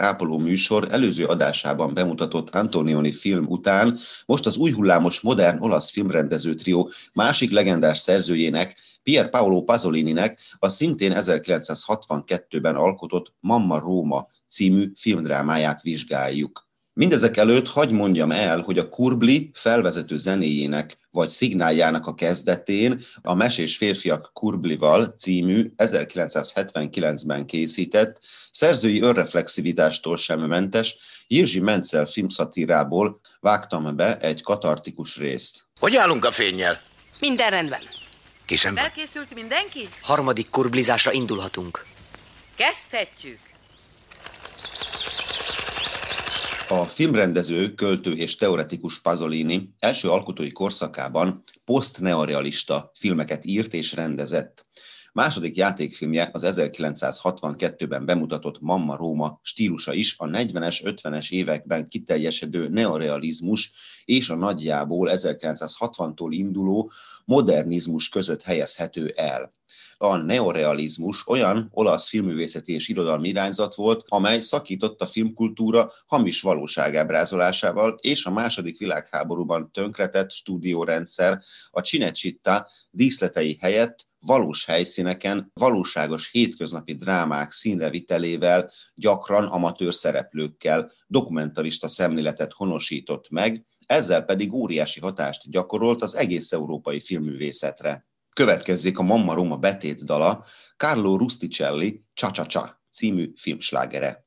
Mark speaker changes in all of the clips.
Speaker 1: Ápoló műsor előző adásában bemutatott Antonioni film után most az új hullámos modern olasz filmrendező trió másik legendás szerzőjének, Pier Paolo Pasolininek a szintén 1962-ben alkotott Mamma Róma című filmdrámáját vizsgáljuk. Mindezek előtt hagy mondjam el, hogy a Kurbli felvezető zenéjének vagy szignáljának a kezdetén a Mesés férfiak Kurblival című 1979-ben készített, szerzői önreflexivitástól sem mentes Jirzsi Mencel filmszatírából vágtam be egy katartikus részt.
Speaker 2: Hogy állunk a fényjel?
Speaker 3: Minden rendben.
Speaker 2: Kisem.
Speaker 4: Felkészült mindenki?
Speaker 3: Harmadik kurblizásra indulhatunk.
Speaker 4: Kezdhetjük.
Speaker 1: A filmrendező, költő és teoretikus Pasolini első alkotói korszakában posztneorealista filmeket írt és rendezett. Második játékfilmje az 1962-ben bemutatott Mamma Róma stílusa is a 40-es, 50-es években kiteljesedő neorealizmus és a nagyjából 1960-tól induló modernizmus között helyezhető el a neorealizmus olyan olasz filmművészeti és irodalmi irányzat volt, amely szakított a filmkultúra hamis valóságábrázolásával és a második világháborúban tönkretett stúdiórendszer a Cinecitta díszletei helyett valós helyszíneken, valóságos hétköznapi drámák színrevitelével, gyakran amatőr szereplőkkel dokumentarista szemléletet honosított meg, ezzel pedig óriási hatást gyakorolt az egész európai filmművészetre. Következzék a Mamma Roma betét dala Carlo Rusticelli Csa Csa Csa című filmslágere.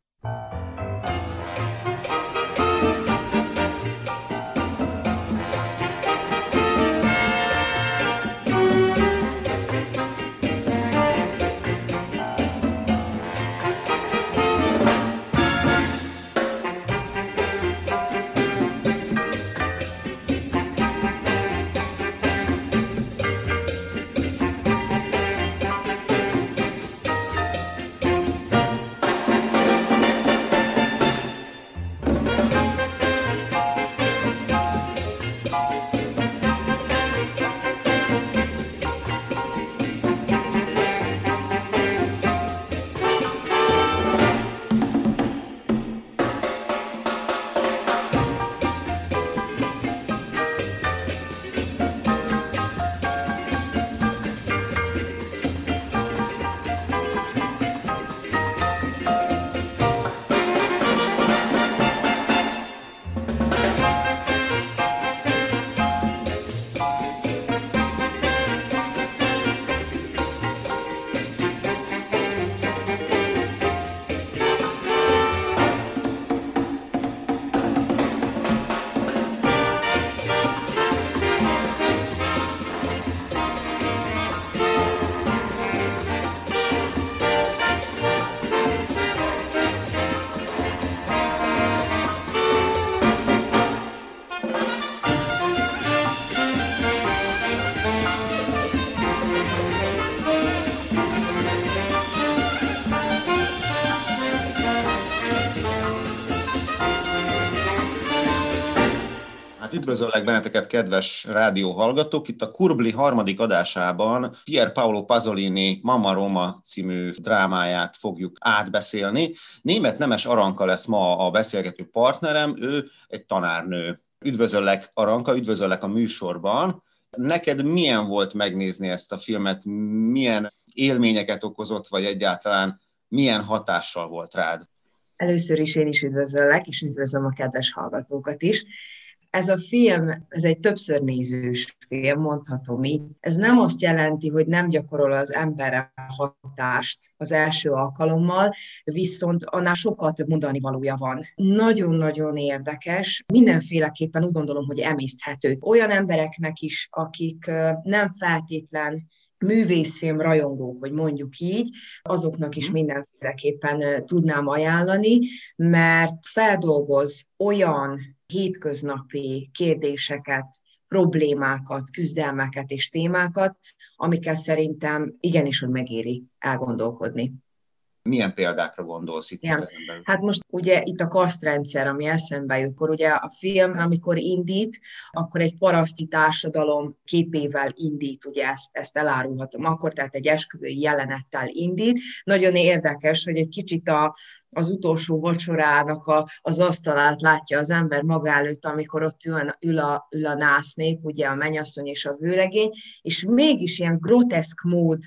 Speaker 1: Üdvözöllek benneteket, kedves rádióhallgatók! Itt a Kurbli harmadik adásában Pier Paolo Pasolini Mama Roma című drámáját fogjuk átbeszélni. Német Nemes Aranka lesz ma a beszélgető partnerem, ő egy tanárnő. Üdvözöllek Aranka, üdvözöllek a műsorban. Neked milyen volt megnézni ezt a filmet? Milyen élményeket okozott, vagy egyáltalán milyen hatással volt rád?
Speaker 5: Először is én is üdvözöllek, és üdvözlöm a kedves hallgatókat is. Ez a film, ez egy többször nézős film, mondhatom így. Ez nem azt jelenti, hogy nem gyakorol az emberre hatást az első alkalommal, viszont annál sokkal több mondani valója van. Nagyon-nagyon érdekes, mindenféleképpen úgy gondolom, hogy emészthető. Olyan embereknek is, akik nem feltétlen művészfilm rajongók, hogy mondjuk így, azoknak is mhm. mindenféleképpen tudnám ajánlani, mert feldolgoz olyan hétköznapi kérdéseket, problémákat, küzdelmeket és témákat, amikkel szerintem igenis, hogy megéri elgondolkodni.
Speaker 1: Milyen példákra gondolsz itt?
Speaker 5: Ja. Hát most ugye itt a kasztrendszer, ami eszembe jut, akkor ugye a film, amikor indít, akkor egy paraszti társadalom képével indít, ugye ezt, ezt elárulhatom akkor, tehát egy esküvői jelenettel indít. Nagyon érdekes, hogy egy kicsit a, az utolsó vacsorának a, az asztalát látja az ember maga előtt, amikor ott ül, ül, a, ül a násznép, ugye a menyasszony és a vőlegény, és mégis ilyen groteszk mód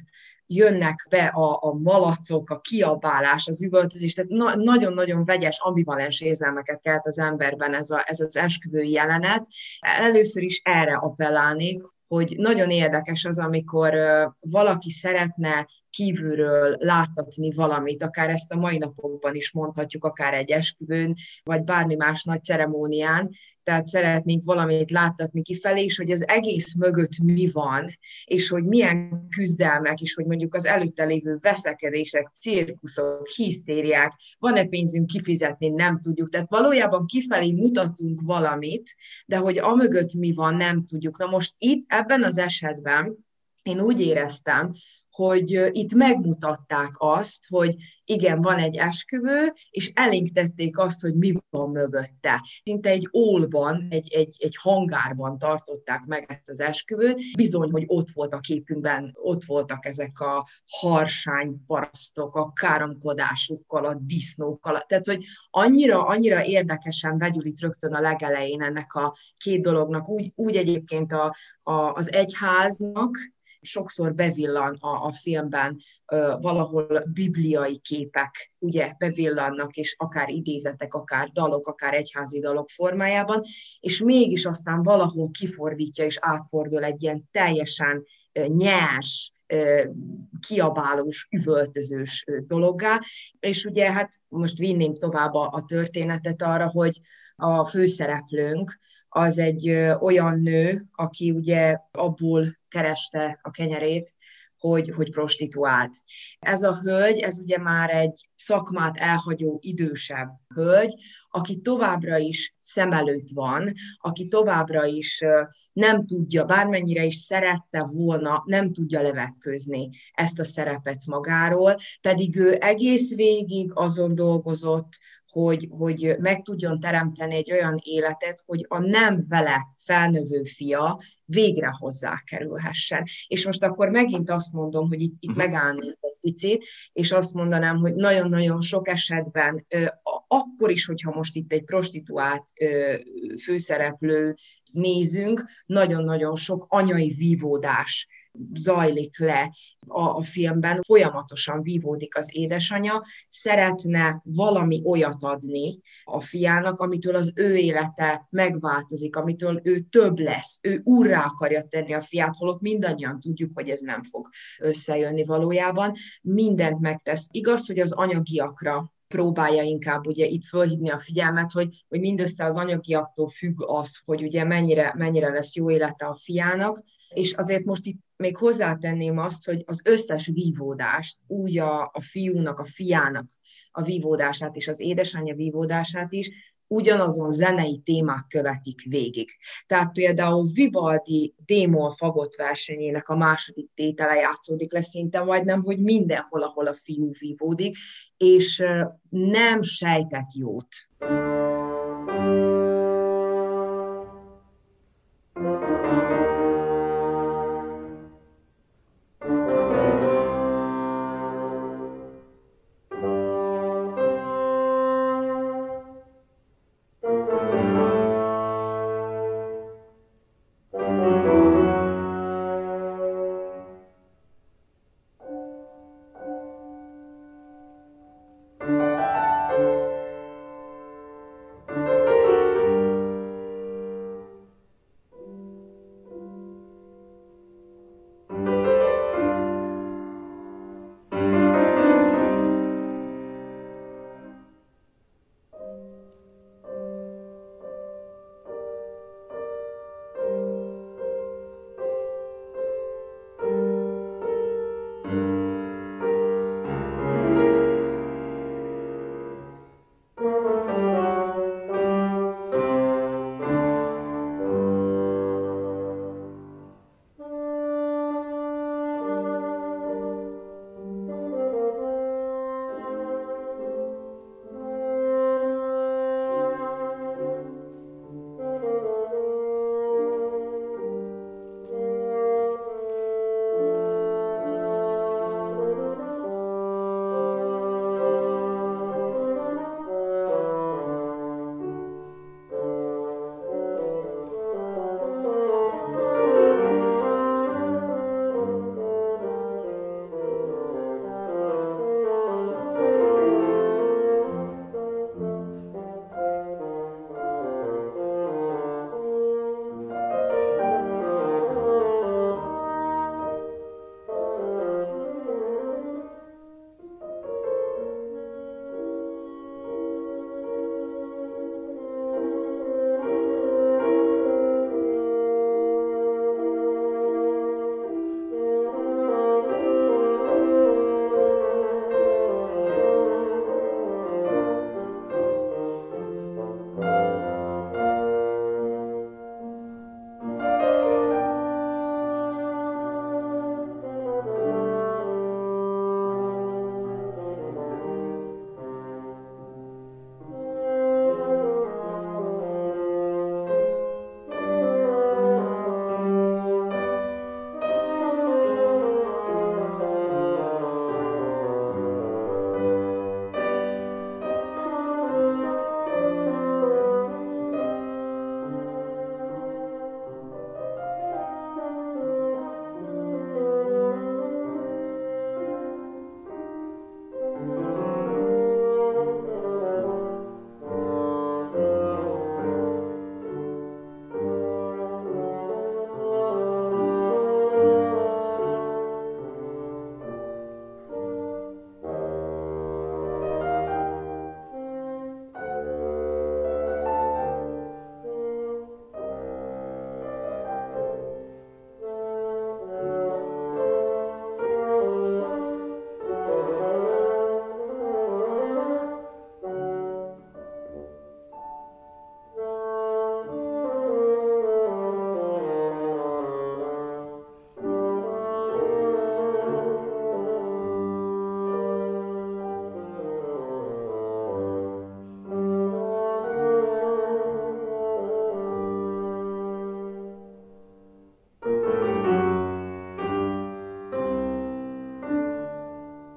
Speaker 5: jönnek be a, a malacok, a kiabálás, az üvöltözés, tehát na, nagyon-nagyon vegyes, ambivalens érzelmeket kelt az emberben ez, a, ez az esküvői jelenet. Először is erre appellálnék, hogy nagyon érdekes az, amikor valaki szeretne kívülről láttatni valamit, akár ezt a mai napokban is mondhatjuk, akár egy esküvőn, vagy bármi más nagy ceremónián, tehát szeretnénk valamit láttatni kifelé, és hogy az egész mögött mi van, és hogy milyen küzdelmek, és hogy mondjuk az előtte lévő veszekedések, cirkuszok, hisztériák, van-e pénzünk kifizetni, nem tudjuk. Tehát valójában kifelé mutatunk valamit, de hogy amögött mi van, nem tudjuk. Na most itt ebben az esetben én úgy éreztem, hogy itt megmutatták azt, hogy igen, van egy esküvő, és elénktették azt, hogy mi van mögötte. Szinte egy ólban, egy, egy, egy hangárban tartották meg ezt az esküvőt. Bizony, hogy ott volt a képünkben, ott voltak ezek a harsány parasztok, a káromkodásukkal, a disznókkal. Tehát, hogy annyira, annyira érdekesen vegyül rögtön a legelején ennek a két dolognak. Úgy, úgy egyébként a, a, az egyháznak, sokszor bevillan a, a filmben ö, valahol bibliai képek, ugye bevillannak, és akár idézetek, akár dalok, akár egyházi dalok formájában, és mégis aztán valahol kifordítja és átfordul egy ilyen teljesen nyers, kiabálós, üvöltözős dologgá. És ugye hát most vinném tovább a, a történetet arra, hogy a főszereplőnk az egy olyan nő, aki ugye abból kereste a kenyerét, hogy, hogy prostituált. Ez a hölgy, ez ugye már egy szakmát elhagyó idősebb hölgy, aki továbbra is szem előtt van, aki továbbra is nem tudja, bármennyire is szerette volna, nem tudja levetközni ezt a szerepet magáról, pedig ő egész végig azon dolgozott, hogy, hogy meg tudjon teremteni egy olyan életet, hogy a nem vele felnövő fia végre hozzá kerülhessen. És most akkor megint azt mondom, hogy itt, itt mhm. megállnék egy picit, és azt mondanám, hogy nagyon-nagyon sok esetben, akkor is, hogyha most itt egy prostituált főszereplő nézünk, nagyon-nagyon sok anyai vívódás zajlik le a, a filmben, folyamatosan vívódik az édesanyja, szeretne valami olyat adni a fiának, amitől az ő élete megváltozik, amitől ő több lesz, ő úrrá akarja tenni a fiát, holott mindannyian tudjuk, hogy ez nem fog összejönni valójában. Mindent megtesz. Igaz, hogy az anyagiakra próbálja inkább ugye itt fölhívni a figyelmet, hogy, hogy mindössze az anyagiaktól függ az, hogy ugye mennyire, mennyire lesz jó élete a fiának, és azért most itt még hozzátenném azt, hogy az összes vívódást, úgy a, a fiúnak, a fiának a vívódását és az édesanyja vívódását is ugyanazon zenei témák követik végig. Tehát például Vivaldi Démol fagott versenyének a második tétele játszódik le szinte majdnem, hogy mindenhol, ahol a fiú vívódik, és nem sejtett jót.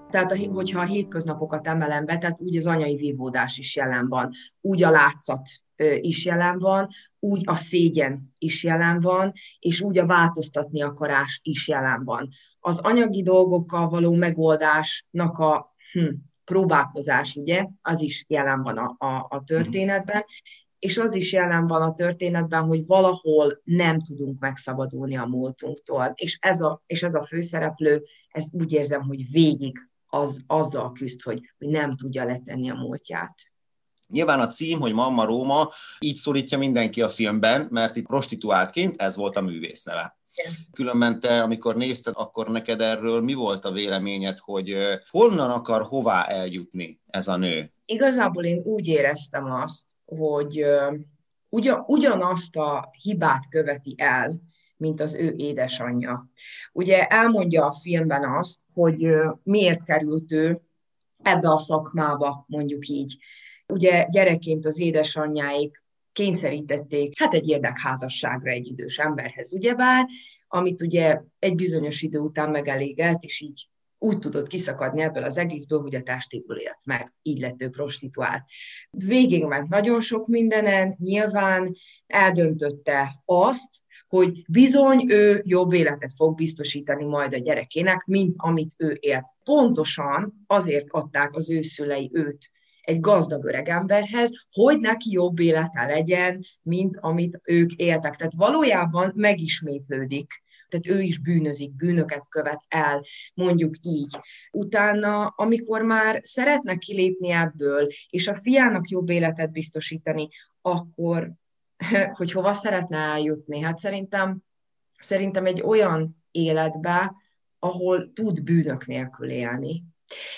Speaker 5: Tehát, hogyha a hétköznapokat emelem be, tehát úgy az anyai vívódás is jelen van, úgy a látszat is jelen van, úgy a szégyen is jelen van, és úgy a változtatni akarás is jelen van. Az anyagi dolgokkal való megoldásnak a hm, próbálkozás, ugye, az is jelen van a, a, a történetben, és az is jelen van a történetben, hogy valahol nem tudunk megszabadulni a múltunktól. És ez a, és ez a főszereplő, ezt úgy érzem, hogy végig az, azzal küzd, hogy, hogy nem tudja letenni a múltját.
Speaker 1: Nyilván a cím, hogy Mamma Róma, így szólítja mindenki a filmben, mert itt prostituáltként ez volt a művész neve. Különben te, amikor nézted, akkor neked erről mi volt a véleményed, hogy honnan akar hová eljutni ez a nő?
Speaker 5: Igazából én úgy éreztem azt, hogy ugyan, ugyanazt a hibát követi el, mint az ő édesanyja. Ugye elmondja a filmben azt, hogy miért került ő ebbe a szakmába, mondjuk így. Ugye gyerekként az édesanyjáik kényszerítették, hát egy érdekházasságra egy idős emberhez, ugyebár, amit ugye egy bizonyos idő után megelégelt, és így úgy tudott kiszakadni ebből az egészből, hogy a testéből élt meg, így lett ő prostituált. Végig ment nagyon sok mindenen, nyilván eldöntötte azt, hogy bizony ő jobb életet fog biztosítani majd a gyerekének, mint amit ő élt. Pontosan azért adták az ő szülei őt egy gazdag öreg emberhez, hogy neki jobb élete legyen, mint amit ők éltek. Tehát valójában megismétlődik tehát ő is bűnözik, bűnöket követ el, mondjuk így. Utána, amikor már szeretne kilépni ebből, és a fiának jobb életet biztosítani, akkor hogy hova szeretne eljutni? Hát szerintem, szerintem egy olyan életbe, ahol tud bűnök nélkül élni.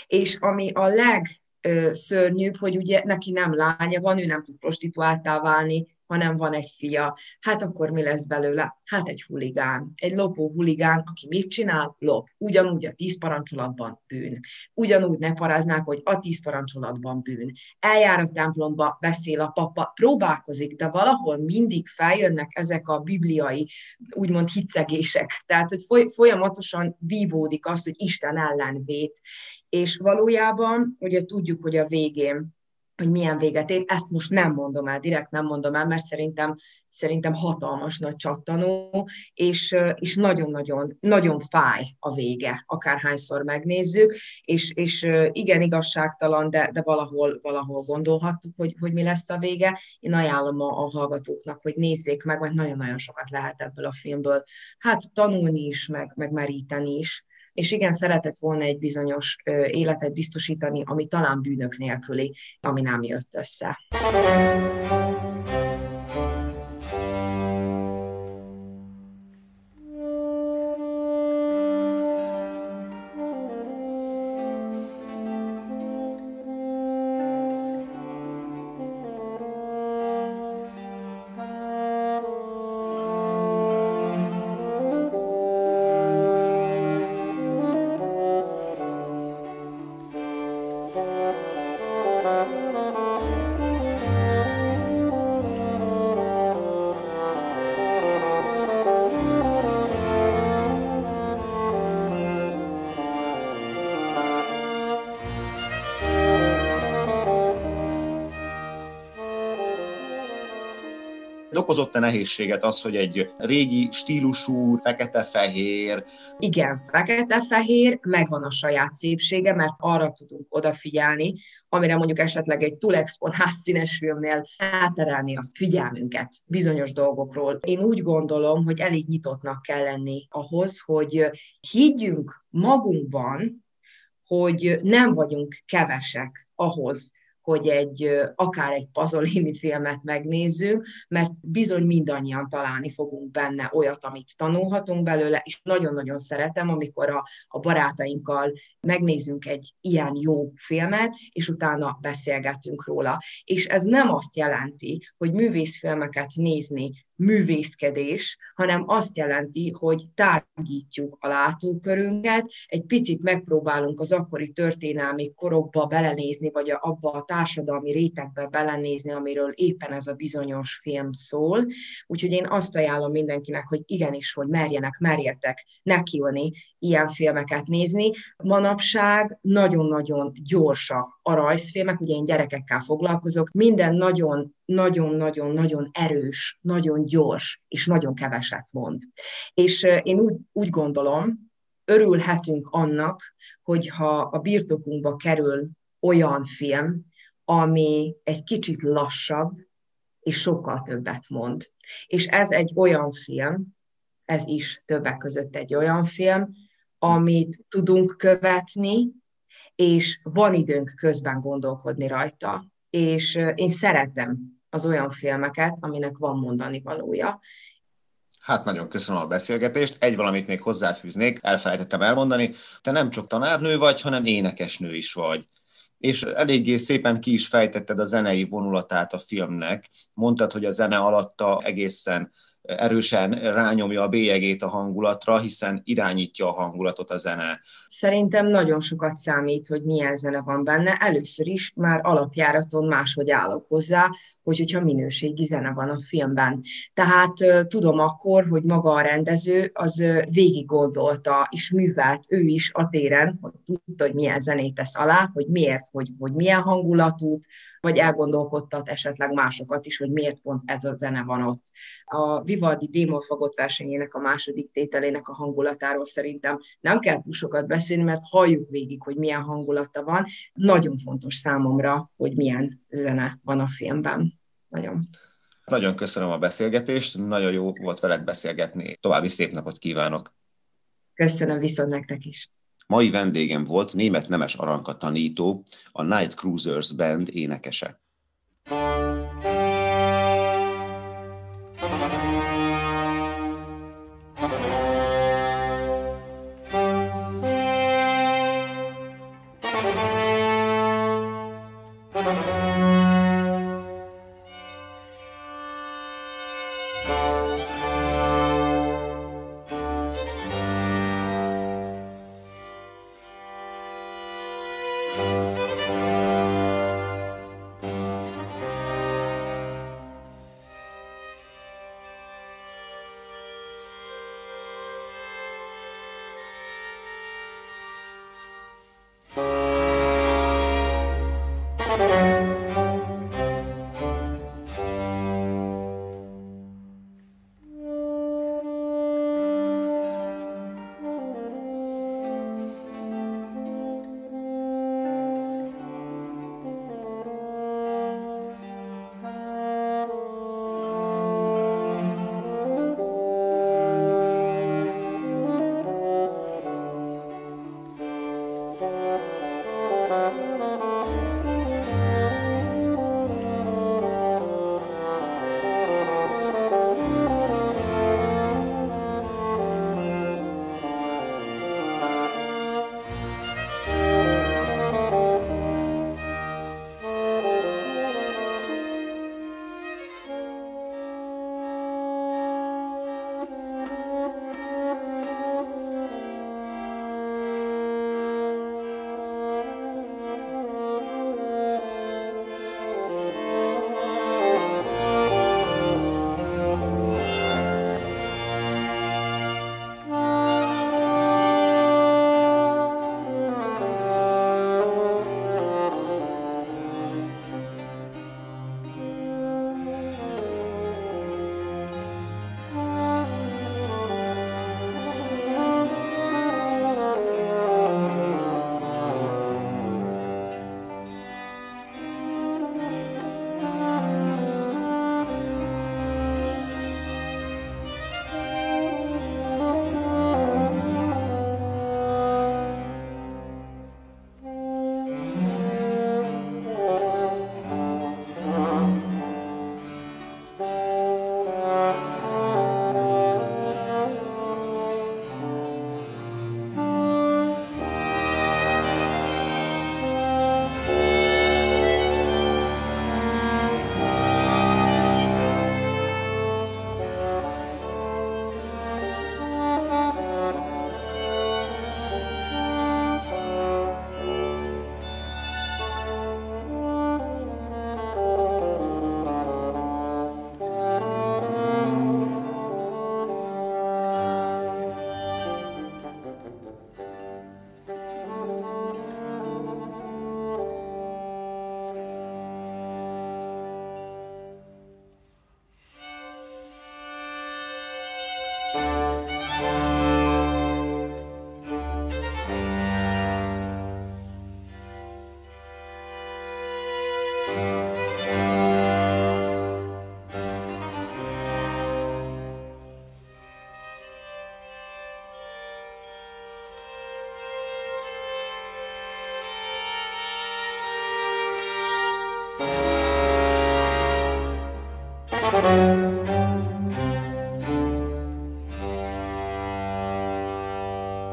Speaker 5: És ami a legszörnyűbb, hogy ugye neki nem lánya van, ő nem tud prostituáltá válni, hanem van egy fia. Hát akkor mi lesz belőle? Hát egy huligán. Egy lopó huligán, aki mit csinál? Lop. Ugyanúgy a tíz parancsolatban bűn. Ugyanúgy ne paráznák, hogy a tíz parancsolatban bűn. Eljár a templomba, beszél a papa, próbálkozik, de valahol mindig feljönnek ezek a bibliai, úgymond hitszegések. Tehát, hogy folyamatosan vívódik az, hogy Isten ellen vét. És valójában, ugye tudjuk, hogy a végén hogy milyen véget ér. Ezt most nem mondom el, direkt nem mondom el, mert szerintem, szerintem hatalmas nagy csattanó, és, és nagyon-nagyon nagyon fáj a vége, akárhányszor megnézzük, és, és igen, igazságtalan, de, de valahol, valahol gondolhattuk, hogy, hogy mi lesz a vége. Én ajánlom a, a hallgatóknak, hogy nézzék meg, mert nagyon-nagyon sokat lehet ebből a filmből hát tanulni is, meg, meg meríteni is és igen, szeretett volna egy bizonyos életet biztosítani, ami talán bűnök nélküli, ami nem jött össze.
Speaker 1: Okozott-e nehézséget az, hogy egy régi stílusú, fekete-fehér?
Speaker 5: Igen, fekete-fehér, megvan a saját szépsége, mert arra tudunk odafigyelni, amire mondjuk esetleg egy túl exponált színes filmnél elterelni a figyelmünket bizonyos dolgokról. Én úgy gondolom, hogy elég nyitottnak kell lenni ahhoz, hogy higgyünk magunkban, hogy nem vagyunk kevesek ahhoz, hogy egy, akár egy Pazolini filmet megnézzünk, mert bizony mindannyian találni fogunk benne olyat, amit tanulhatunk belőle, és nagyon-nagyon szeretem, amikor a, a barátainkkal megnézzünk egy ilyen jó filmet, és utána beszélgetünk róla. És ez nem azt jelenti, hogy művészfilmeket nézni művészkedés, hanem azt jelenti, hogy tágítjuk a látókörünket, egy picit megpróbálunk az akkori történelmi korokba belenézni, vagy abba a társadalmi rétegbe belenézni, amiről éppen ez a bizonyos film szól. Úgyhogy én azt ajánlom mindenkinek, hogy igenis, hogy merjenek, merjetek nekiülni ilyen filmeket nézni. Manapság nagyon-nagyon gyorsak a rajzfilmek, ugye én gyerekekkel foglalkozok, minden nagyon nagyon-nagyon-nagyon erős, nagyon gyors, és nagyon keveset mond. És én úgy, úgy gondolom, örülhetünk annak, hogyha a birtokunkba kerül olyan film, ami egy kicsit lassabb, és sokkal többet mond. És ez egy olyan film, ez is többek között egy olyan film, amit tudunk követni, és van időnk közben gondolkodni rajta. És én szeretem az olyan filmeket, aminek van mondani valója.
Speaker 1: Hát nagyon köszönöm a beszélgetést. Egy valamit még hozzáfűznék, elfelejtettem elmondani. Te nem csak tanárnő vagy, hanem énekesnő is vagy és eléggé szépen ki is fejtetted a zenei vonulatát a filmnek. Mondtad, hogy a zene alatta egészen erősen rányomja a bélyegét a hangulatra, hiszen irányítja a hangulatot a zene.
Speaker 5: Szerintem nagyon sokat számít, hogy milyen zene van benne. Először is már alapjáraton máshogy állok hozzá, hogy hogyha minőségi zene van a filmben. Tehát tudom akkor, hogy maga a rendező az végig gondolta és művelt ő is a téren, hogy tudta, hogy milyen zenét tesz alá, hogy miért, hogy, hogy milyen hangulatút, vagy elgondolkodtat esetleg másokat is, hogy miért pont ez a zene van ott. A Vivaldi Démon versenyének a második tételének a hangulatáról szerintem nem kell túl sokat beszélni, mert halljuk végig, hogy milyen hangulata van. Nagyon fontos számomra, hogy milyen zene van a filmben. Nagyon.
Speaker 1: Nagyon köszönöm a beszélgetést, nagyon jó volt veled beszélgetni. További szép napot kívánok!
Speaker 5: Köszönöm viszont nektek is!
Speaker 1: Mai vendégem volt német nemes aranka tanító, a Night Cruisers Band énekese.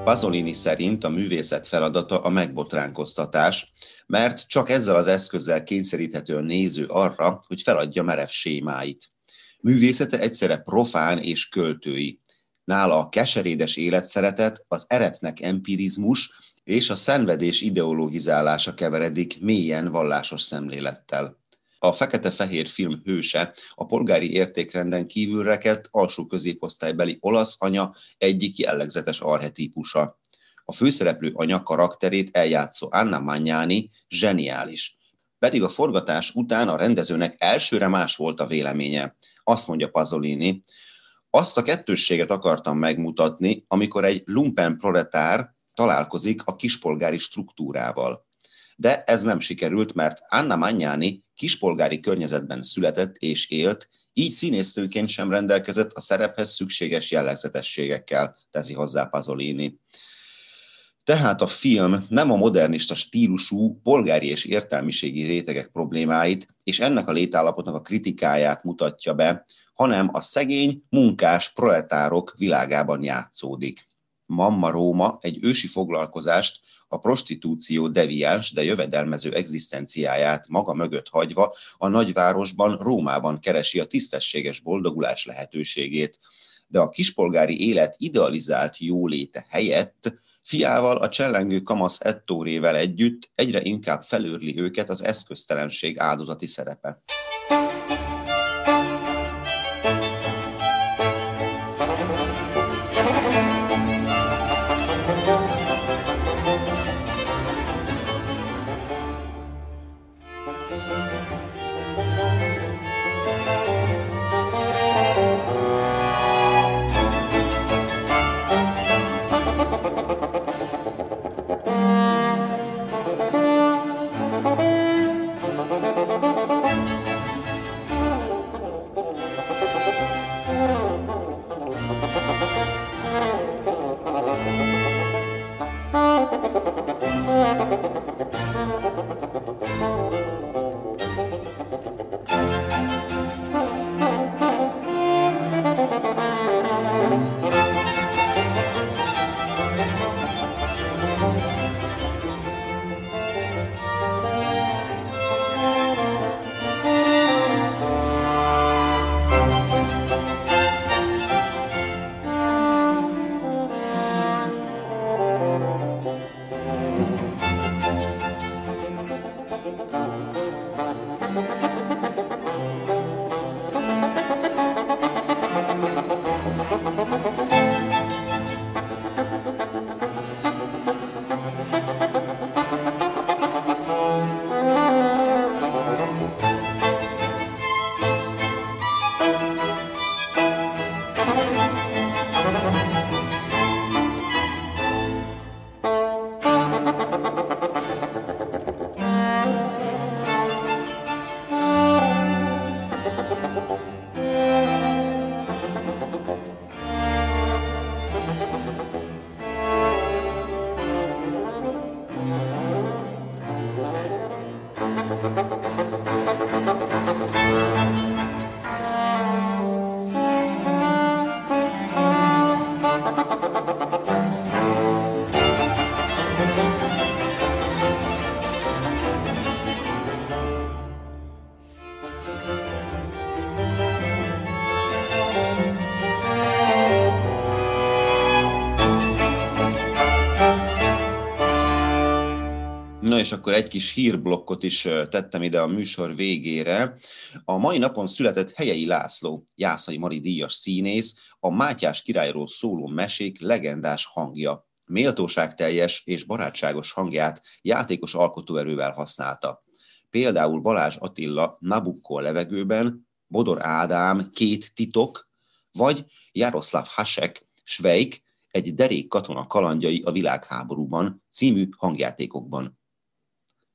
Speaker 1: Pasolini szerint a művészet feladata a megbotránkoztatás, mert csak ezzel az eszközzel kényszeríthető a néző arra, hogy feladja merev sémáit. Művészete egyszerre profán és költői. Nála a keserédes életszeretet, az eretnek empirizmus és a szenvedés ideologizálása keveredik mélyen vallásos szemlélettel. A fekete-fehér film hőse a polgári értékrenden kívül rekedt alsó középosztálybeli olasz anya egyik jellegzetes arhetípusa. A főszereplő anya karakterét eljátszó Anna Magnani zseniális. Pedig a forgatás után a rendezőnek elsőre más volt a véleménye. Azt mondja Pasolini, azt a kettősséget akartam megmutatni, amikor egy lumpen proletár találkozik a kispolgári struktúrával de ez nem sikerült, mert Anna Magnani kispolgári környezetben született és élt, így színésztőként sem rendelkezett a szerephez szükséges jellegzetességekkel, teszi hozzá Pasolini. Tehát a film nem a modernista stílusú polgári és értelmiségi rétegek problémáit és ennek a létállapotnak a kritikáját mutatja be, hanem a szegény, munkás proletárok világában játszódik. Mamma Róma egy ősi foglalkozást a prostitúció deviáns, de jövedelmező egzisztenciáját maga mögött hagyva a nagyvárosban, Rómában keresi a tisztességes boldogulás lehetőségét. De a kispolgári élet idealizált jóléte helyett fiával a csellengő kamasz ettórével együtt egyre inkább felőrli őket az eszköztelenség áldozati szerepe. És akkor egy kis hírblokkot is tettem ide a műsor végére. A mai napon született Helyei László, Jászai Mari díjas színész, a Mátyás királyról szóló mesék legendás hangja. Méltóságteljes és barátságos hangját játékos alkotóerővel használta. Például Balázs Attila Nabukko levegőben, Bodor Ádám Két titok, vagy Jaroszláv Hasek Svejk egy derék katona kalandjai a világháborúban című hangjátékokban.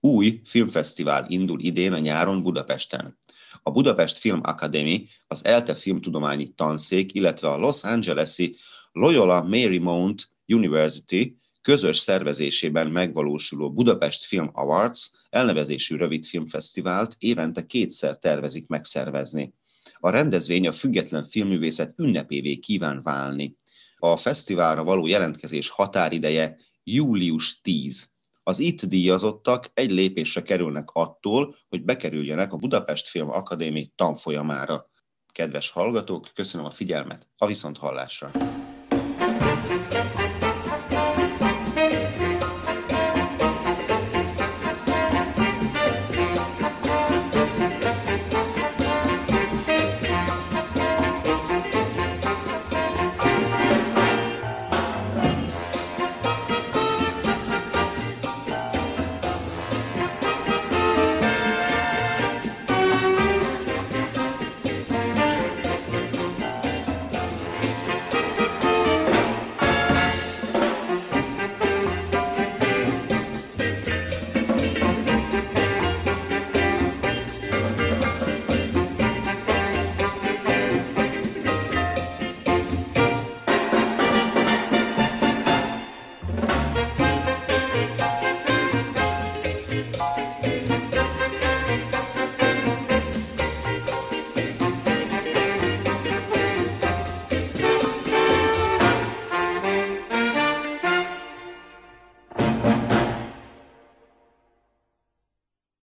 Speaker 1: Új filmfesztivál indul idén a nyáron Budapesten. A Budapest Film Academy, az ELTE filmtudományi tanszék, illetve a Los Angeles-i Loyola Marymount University közös szervezésében megvalósuló Budapest Film Awards elnevezésű rövidfilmfesztivált évente kétszer tervezik megszervezni. A rendezvény a független filmművészet ünnepévé kíván válni. A fesztiválra való jelentkezés határideje július 10. Az itt díjazottak egy lépésre kerülnek attól, hogy bekerüljenek a Budapest Film Akadémi tanfolyamára. Kedves hallgatók, köszönöm a figyelmet, a viszont hallásra!